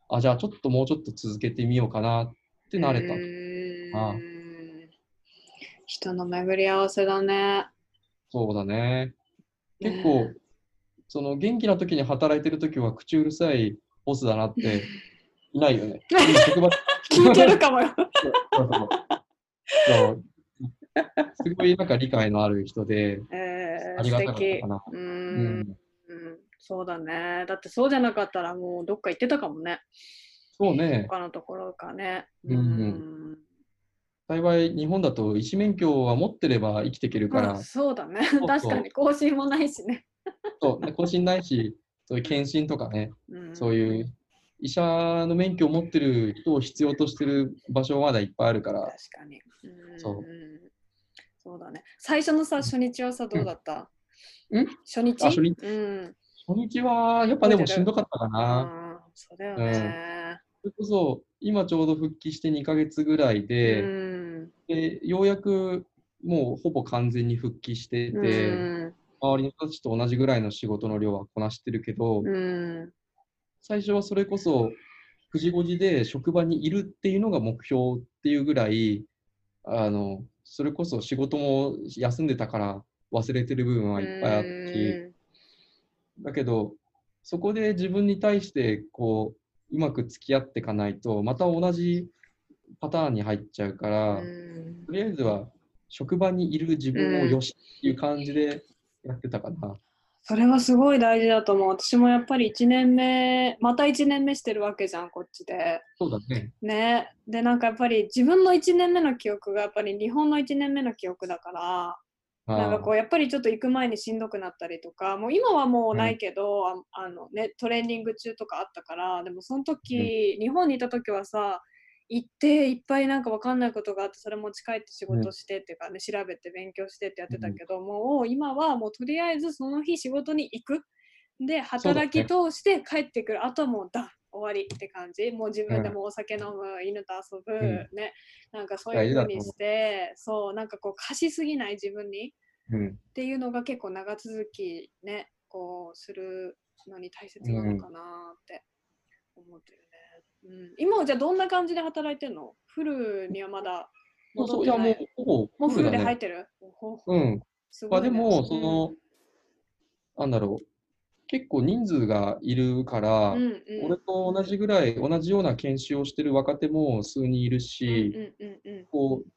あ、じゃあちょっともうちょっと続けてみようかなってなれた。うんああ人の巡り合わせだね。そうだね。結ね構、その元気な時に働いてる時は口うるさいボスだなっていないよね。聞いてるかもよ。すごいなんか理解のある人で、えー、ありがたか素敵ったかな。ううんん、うんそうだね。だってそうじゃなかったらもうどっか行ってたかもね。そうね。他のところかね。うん幸い日本だと医師免許は持ってれば生きていけるから、まあそうだね。確かに更新もないしね。そうね更新ないし、そういう検診とかね、うん。そういう医者の免許を持ってる人を必要としてる場所はまだいっぱいあるから、確かに。うん。そう。そうだね。最初のさ、初日はさ、どうだった？ん。初日？あ初日？うん。初日はやっぱでもしんどかったかな。そうだよね。それこそ今ちょうど復帰して2ヶ月ぐらいで、うん。でようやくもうほぼ完全に復帰してて、うん周りの人たちと同じぐらいの仕事の量はこなしてるけど、うん。最初はそれこそ9時5時で職場にいるっていうのが目標っていうぐらいあのそれこそ仕事も休んでたから忘れてる部分はいっぱいあったしだけどそこで自分に対してこううまく付き合っていかないとまた同じパターンに入っちゃうから、うん。とりあえずは職場にいる自分をよしっていう感じでやってたかな。それはすごい大事だと思う。私もやっぱり1年目、また1年目してるわけじゃん、こっちで。そうだね。ね。で、なんかやっぱり自分の1年目の記憶がやっぱり日本の1年目の記憶だから、なんかこうやっぱりちょっと行く前にしんどくなったりとかもう今はもうないけど、ああのね、トレーニング中とかあったからでもその時、日本にいた時はさ行っていっぱいなんか分かんないことがあってそれ持ち帰って仕事してっていうかね、調べて勉強してってやってたけど、もう今はもうとりあえずその日仕事に行く。で働き通して帰ってくる、あとはもうだ終わりって感じ。もう自分でもお酒飲む、犬と遊ぶ、ん。ね。なんかそういう風にしてそうなんかこう貸しすぎない自分にうん、っていうのが結構長続きねこうするのに大切なのかなって思ってるね、うん。今はじゃあどんな感じで働いてんの？フルにはまだまあそういやもうもうフルで入ってる？うん。すごいね。まあでも、その、なんだろう、結構人数がいるから、うんうん。うん俺と同じぐらい、同じような研修をしてる若手も数人いるし、うんうんうんうん。こう、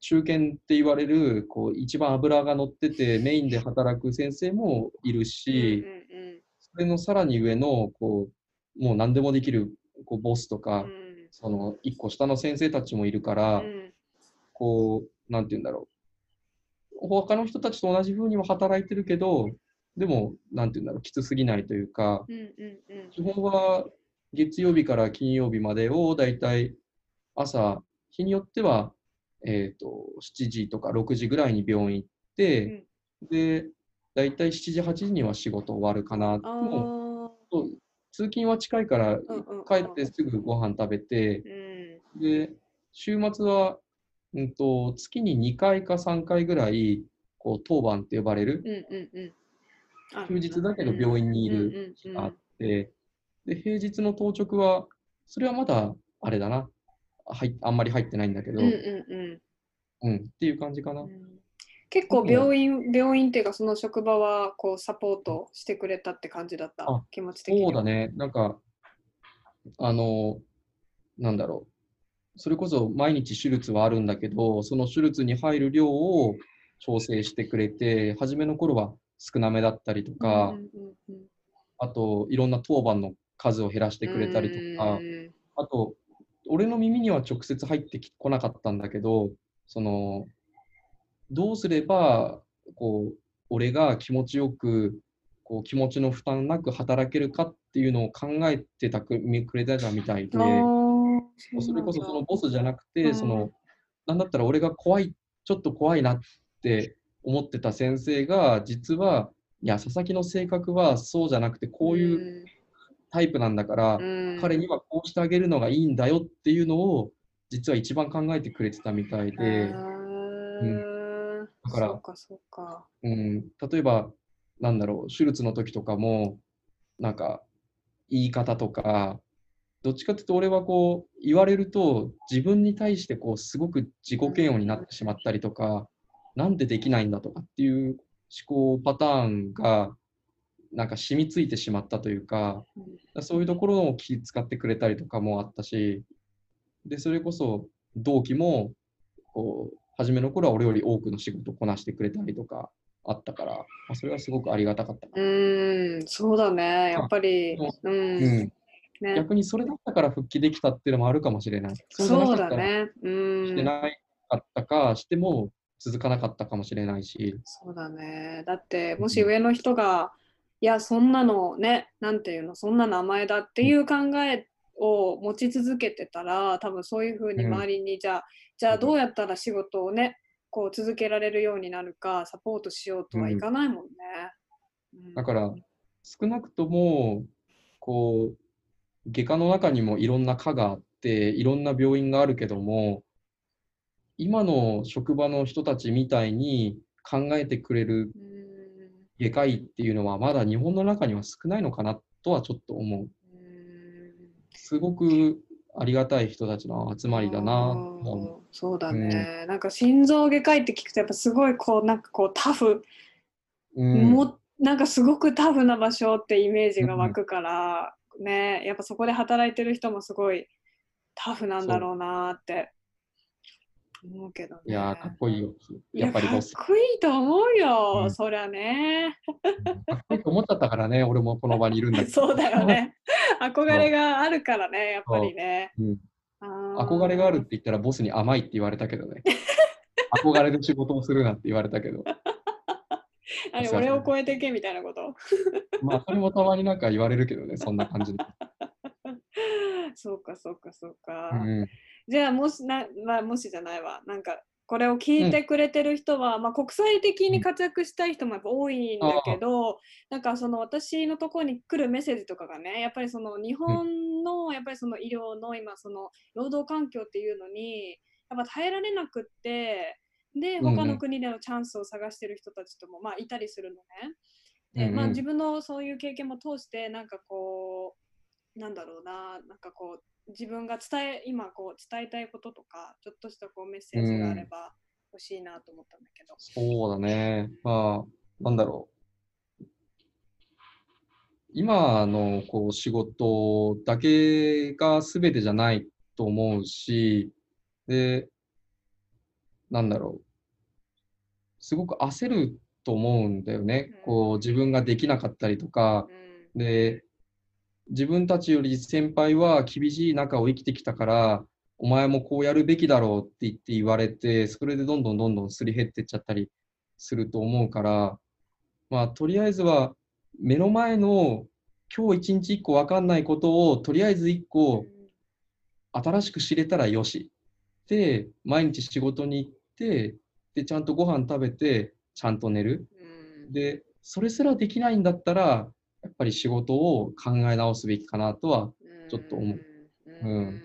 中堅って言われる、こう、一番脂が乗っててメインで働く先生もいるし、うんうん。それのさらに上の、こう、もう何でもできる、こう、ボスとうか、ん。その、一個下の先生たちもいるから、うん。こう、なんて言うんだろう。他の人たちと同じ風には働いてるけど、でも、なんて言うんだろう、きつすぎないというか、うんうんうん。基本は月曜日から金曜日までをだいたい朝、日によっては、えっ、と、7時とか6時ぐらいに病院行って、で、だいたい7時、8時には仕事終わるかな。あもうーそう通勤は近いから、うんうんうん。帰ってすぐご飯食べて、うん。で、週末は、うんと、月に2回か3回ぐらい、こう、当番って呼ばれる、うんうんうん。あ休日だけど病院にいるうんうんうんがあって、で、平日の当直は、それはまだ、あれだな、はい、あんまり入ってないんだけど、うんうんうん。うん、っていう感じかな。結構病院、病院っていうかその職場はこうサポートしてくれたって感じだった。あ気持ち的には。そうだね、なんか、あの、なんだろう、それこそ毎日手術はあるんだけど、その手術に入る量を調整してくれて、初めの頃は少なめだったりとか、あと、いろんな当番の数を減らしてくれたりとか。う、ん。あと、俺の耳には直接入ってきこなかったんだけど、その、どうすれば、こう、俺が気持ちよく、こう、気持ちの負担なく働けるかっていうのを考えてたくくれてたみたいで、それこそそのボスじゃなくて、うんそのなんだったら俺が怖いちょっと怖いなって思ってた先生が実はいや佐々木の性格はそうじゃなくてこういうタイプなんだから、うん。彼にはこうしてあげるのがいいんだよっていうのを実は一番考えてくれてたみたいで、うんだから。そうかそうか。うん、例えばなんだろう手術の時とかもなんか言い方とかどっちかっていうと俺はこう言われると自分に対してこうすごく自己嫌悪になってしまったりとか、なんでできないんだとかっていう思考パターンがなんか染みついてしまったというか、そういうところを気遣ってくれたりとかもあったし、で、それこそ同期も、こう、初めの頃は俺より多くの仕事をこなしてくれたりとかあったから、まあ、それはすごくありがたかったかうな。んそうだね。やっぱりあう。ん、うん、ね。逆にそれだったから復帰できたっていうのもあるかもしれない。そうだね。うん。してなかったか、しても続かなかったかもしれないし。そうだね。だって、もし上の人が、いや、そんなのね、なんていうの、そんな名前だっていう考えを持ち続けてたら、多分そういうふうにうん。周りに、じゃあ、じゃあどうやったら仕事をね、こう続けられるようになるか、サポートしようとはいかないもんね。うんだから、少なくとも、こう、外科の中にもいろんな科があって、いろんな病院があるけども、今の職場の人たちみたいに考えてくれるうん外科医っていうのは、まだ日本の中には少ないのかなとはちょっと思う。うんすごくありがたい人たちの集まりだなう。う。んそうだね、なんか心臓外科医って聞くとやっぱすごいこうなんかこうタフ、うん。もなんかすごくタフな場所ってイメージが湧くから、ねやっぱそこで働いてる人もすごいタフなんだろうなって思うけどね。いやー、かっこいいよ。いややっぱりボス。かっこいいと思うよ、うんそりゃね。かっこいいと思っちゃったからね、俺もこの場にいるんだけど。そうだよね。憧れがあるからね、やっぱりね。うん憧れがあるって言ったらボスに甘いって言われたけどね。憧れで仕事をするなって言われたけど。あれ俺を超えてけみたいなこと？まあ、それもたまになんか言われるけどね、そんな感じで。そうかそうかそうか、うん、じゃあもしな、まあ、もしじゃないわ。なんかこれを聞いてくれてる人は、まあ、国際的に活躍したい人もやっぱ多いんだけど、なんかその私のところに来るメッセージとかがねやっぱりその日本のやっぱりその医療の今その労働環境っていうのにやっぱ耐えられなくってでうんうん。他の国でのチャンスを探してる人たちともまあいたりするのね。でうんうん。まあ、自分のそういう経験も通してなんかこうなんだろうななんかこう自分が伝え今こう伝えたいこととかちょっとしたこうメッセージがあれば欲しいなと思ったんだけど。そうだね。まあ、なんだろう。今のこう仕事だけが全てじゃないと思うし、で、なんだろう。すごく焦ると思うんだよね。うんこう自分ができなかったりとか、うんで、自分たちより先輩は厳しい中を生きてきたから、お前もこうやるべきだろうって言って言われて、それでどんどんどんどんすり減ってっちゃったりすると思うから、まあ、とりあえずは目の前の今日一日一個分かんないことをとりあえず一個新しく知れたらよし。で、毎日仕事に行って、で、ちゃんとご飯食べて、ちゃんと寝る。うんで、それすらできないんだったら、やっぱり仕事を考え直すべきかなとは、ちょっと思う。うん。うん。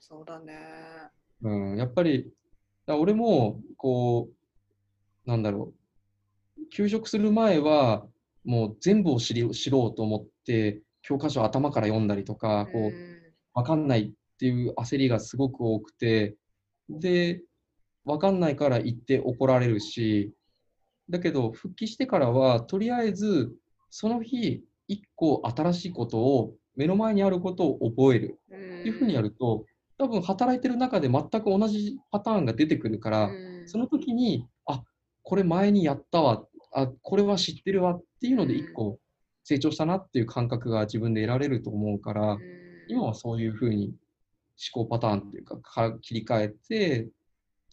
そうだね。うん、やっぱり、だ俺も、こう、なんだろう、休職する前は、もう全部を知り知ろうと思って、教科書頭から読んだりとか、こう、わかんないっていう焦りがすごく多くて、で、わかんないから言って怒られるし、だけど、復帰してからは、とりあえず、その日、一個新しいことを、目の前にあることを覚える。っていうふうにやると、多分働いてる中で全く同じパターンが出てくるから、その時に、あこれ前にやったわ、あこれは知ってるわっていうので、うん。一個成長したなっていう感覚が自分で得られると思うから、今はそういうふうに思考パターンっていうかか切り替えて、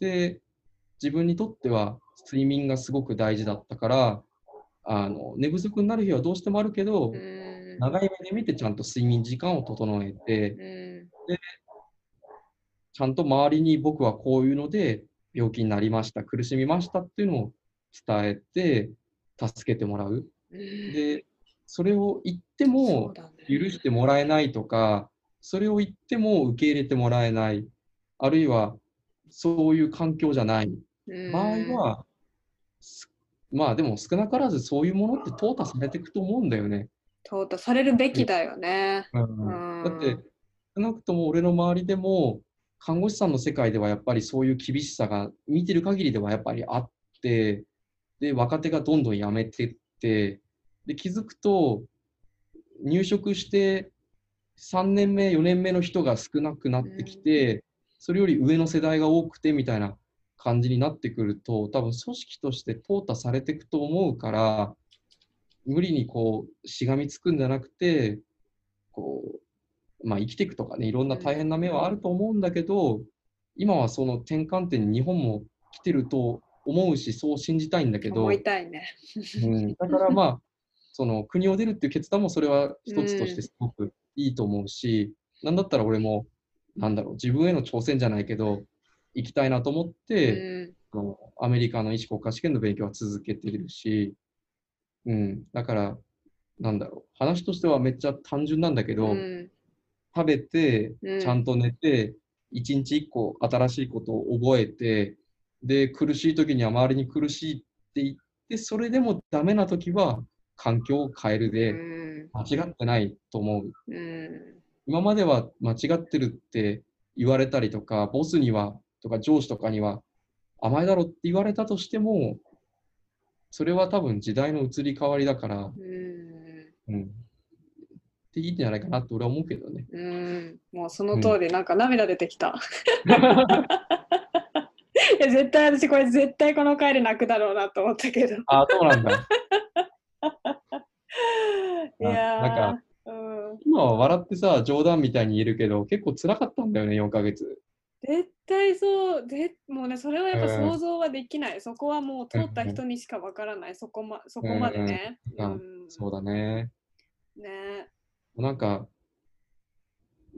で、自分にとっては睡眠がすごく大事だったから、あの寝不足になる日はどうしてもあるけど、長い目で見てちゃんと睡眠時間を整えて、ちゃんと周りに僕はこういうので病気になりました、苦しみましたっていうのを伝えて、助けてもらう。うんで、それを言ってそも許してもらえないとか、それを言っても受け入れてもらえない、あるいはそういう環境じゃない。うん。場合は、すまあでも少なからずそういうものって淘汰されていくと思うんだよね。淘汰されるべきだよね。うんうんだって、少なくとも俺の周りでも、看護師さんの世界ではやっぱりそういう厳しさが見てる限りではやっぱりあって、で、若手がどんどん辞めてって、で、気づくと、入職して3年目、4年目の人が少なくなってきて、それより上の世代が多くてみたいな感じになってくると、多分組織として淘汰されていくと思うから、無理にこう、しがみつくんじゃなくて、こう、まあ生きていくとかね、いろんな大変な面はあると思うんだけど、今はその転換点に日本も来てると思うし、そう信じたいんだけど、思いたいね。うん、だからまあ、その国を出るっていう決断もそれは一つとしてすごくいいと思うし、なんだったら俺も、なんだろう、自分への挑戦じゃないけど、行きたいなと思っうて、ん。あのアメリカの医師国家試験の勉強は続けてるし、うん、だから、なんだろう、話としてはめっちゃ単純なんだけど、うん。食べてうん、ちゃんと寝て、一日一個新しいことを覚えて、で、苦しい時には周りに苦しいって言って、それでもダメな時は環境を変えるうで、ん。間違ってないと思う。うん。今までは間違ってるって言われたりとか、ボスには、とか上司とかには甘いだろって言われたとしても、それは多分時代の移り変わりだから、うんうん。っていいんじゃないかなって俺は思うけどね。うんもうその通り、なんか涙出てきた。いや絶対私これ絶対この回で泣くだろうなと思ったけど。いあ、そうなんだ。やーなんかうん、今は笑ってさ、冗談みたいに言えるけど、結構辛かったんだよね、4ヶ月。絶対そうでもうねそれはやっぱうん。想像はできない、そこはもう通った人にしかわからない、そこまそこまでね。うん。うん。そうだね。ね。なんか、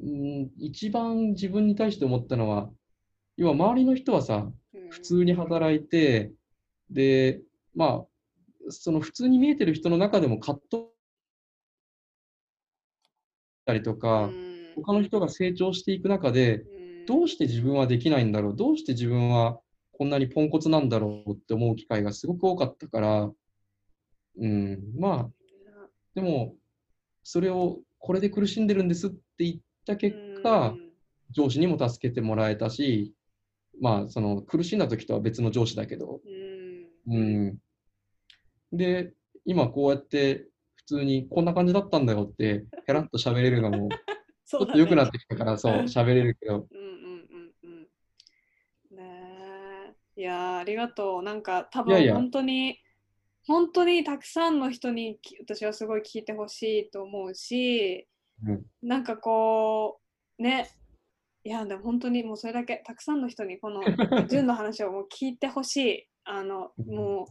うん、一番自分に対して思ったのは、要は周りの人はさ、うん。普通に働いて、で、まあ、その普通に見えてる人の中でも葛藤したりとか、うん。他の人が成長していく中で、うんどうして自分はできないんだろう、どうして自分はこんなにポンコツなんだろうって思う機会がすごく多かったから、うん、まあ、でも、それをこれで苦しんでるんですって言った結果、うん。上司にも助けてもらえたし、まあ、その苦しんだ時とは別の上司だけど、うん。うん。で、今こうやって普通にこんな感じだったんだよって、ヘラッと喋れるのも、ちょっと良くなっねてきたから、そう、喋れるけど、うんうんうんうん。ねえ。いやーありがとう。なんか多いやいや分本当に、本当にたくさんの人にき私はすごい聞いてほしいと思うし、うんなんかこう、ね、いや、でも本当にもうそれだけ、たくさんの人にこの 純の話をもう聞いてほしい。あの、うんもう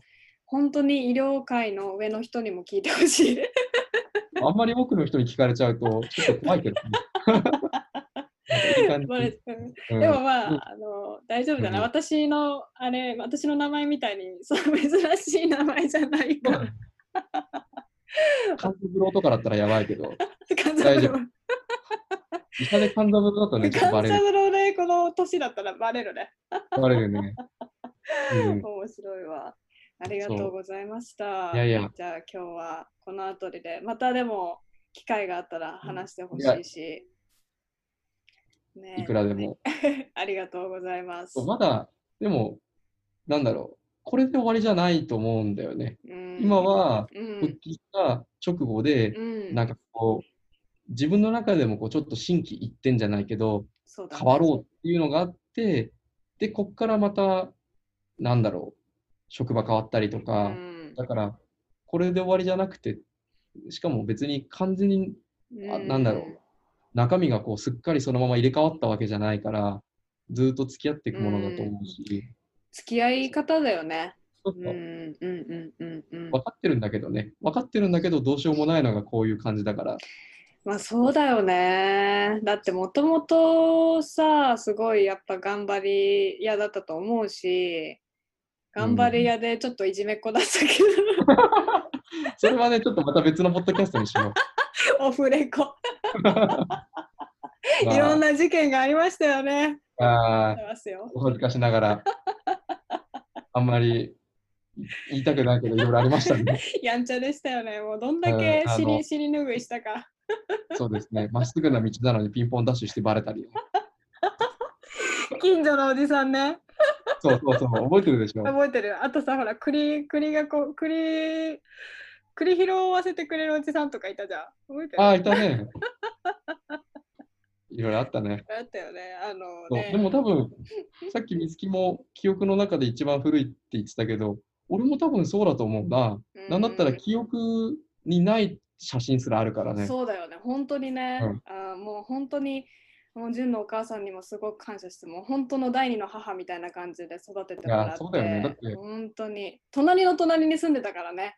本当に医療界の上の人にも聞いてほしい。あんまり多くの人に聞かれちゃうと、ちょっと怖いけどね。感じでもまあ、うんあの大丈夫だな、うん私のあれ私の名前みたいにそう珍しい名前じゃないから。関節ロとかだったらやばいけど、大丈郎医者で関節ロだとね、ちょっとバ勘レる。三郎でこの年だったらバレるね。バレるね。うん 面白いわ。ありがとうございました。いやいやじゃあ今日はこの後で、またでも機会があったら話してほしいし。ね。いくらでも。ありがとうございます。まだ、でも、なんだろう、これで終わりじゃないと思うんだよね。うん。今、は、うん。復帰した直後で、うん、なんかこう、自分の中でもこうちょっと心機一転じゃないけど、ね。変わろうっていうのがあって、で、こっからまた、なんだろう、職場変わったりとか、うん。だから、これで終わりじゃなくて、しかも別に完全にあなんだろう中身がこうすっかりそのまま入れ替わったわけじゃないから、ずーっと付き合っていくものだと思うし、付き合い方だよね。ちょっとうんうんうんうんうん。分かってるんだけどね、分かってるんだけど、どうしようもないのがこういう感じだから、まあそうだよね。だってもともとさ、すごいやっぱ頑張り屋だったと思うし、頑張り屋でちょっといじめっ子だったけ それはね、ちょっとまた別のポッドキャストにしよど、オフレコ。う。いろんな事件がありましたよね。まああーありますよ。お恥ずかしながら、あんまり言いたくないけど、いろいろありましたね。やんちゃでしたよね。もうどんだけ尻尻拭いしたか。そうですね。まっすぐな道なのにピンポンダッシュしてバレたり。近所のおじさんね。そうそうそう、覚えてるでしょ？覚えてる。あとさ、ほら、栗、栗がこう、栗、栗拾わせてくれるおじさんとかいたじゃん。覚えてる？ああ、いたね。いろいろあったね。あったよね。あのね。でも多分、さっき美月も記憶の中で一番古いって言ってたけど、俺も多分そうだと思うな。うんなんだったら記憶にない写真すらあるからね。そうだよね。本当にね。うんあーもう本当に、もう純のお母さんにもすごく感謝して、もう本当の第二の母みたいな感じで育ててもらって。いやそうだよねだって本当に。隣の隣に住んでたからね。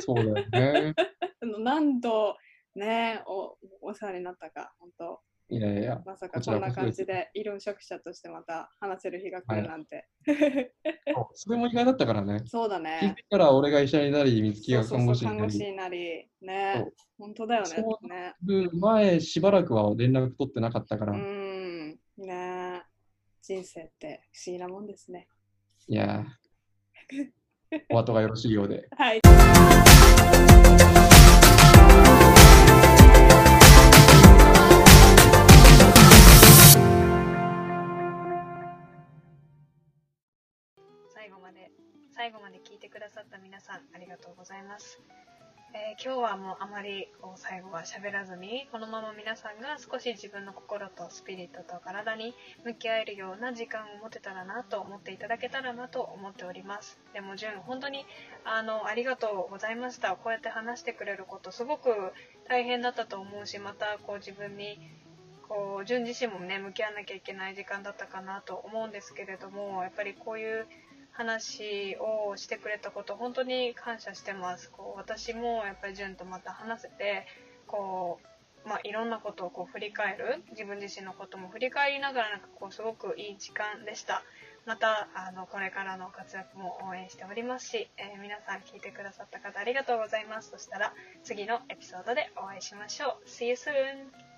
そうだよね。あの何度ねお、お世話になったか、本当。いやいや、まさかこんな感じで、イロン職者としてまた話せる日が来るなんて。それも意外だったからね。そうだねい。たら俺が医者になり、美月が看護師になり。ねう。本当だよね。前しばらくは連絡取ってなかったから、ういん。ね人生って不思議なもんですね。やー、お後がよろしいようで。はい。最後まで最後まで聞いてくださった皆さんありがとうございます。えー今日はもうあまりこう最後は喋らずにこのまま皆さんが少し自分の心とスピリットと体に向き合えるような時間を持てたらなと思っていただけたらなと思っております。でも純本当にあのありがとうございました。こうやって話してくれることすごく大変だったと思うしまたこう自分にこう純自身もね向き合わなきゃいけない時間だったかなと思うんですけれどもやっぱりこういう話をしてくれたこと本当に感謝してます。こう私もやっぱり純とまた話せてこう、まあ、いろんなことをこう振り返る。自分自身のことも振り返りながらなんかこうすごくいい時間でした。またあのこれからの活躍も応援しておりますし、えー皆さん聞いてくださった方ありがとうございます。そしたら次のエピソードでお会いしましょう。See you soon!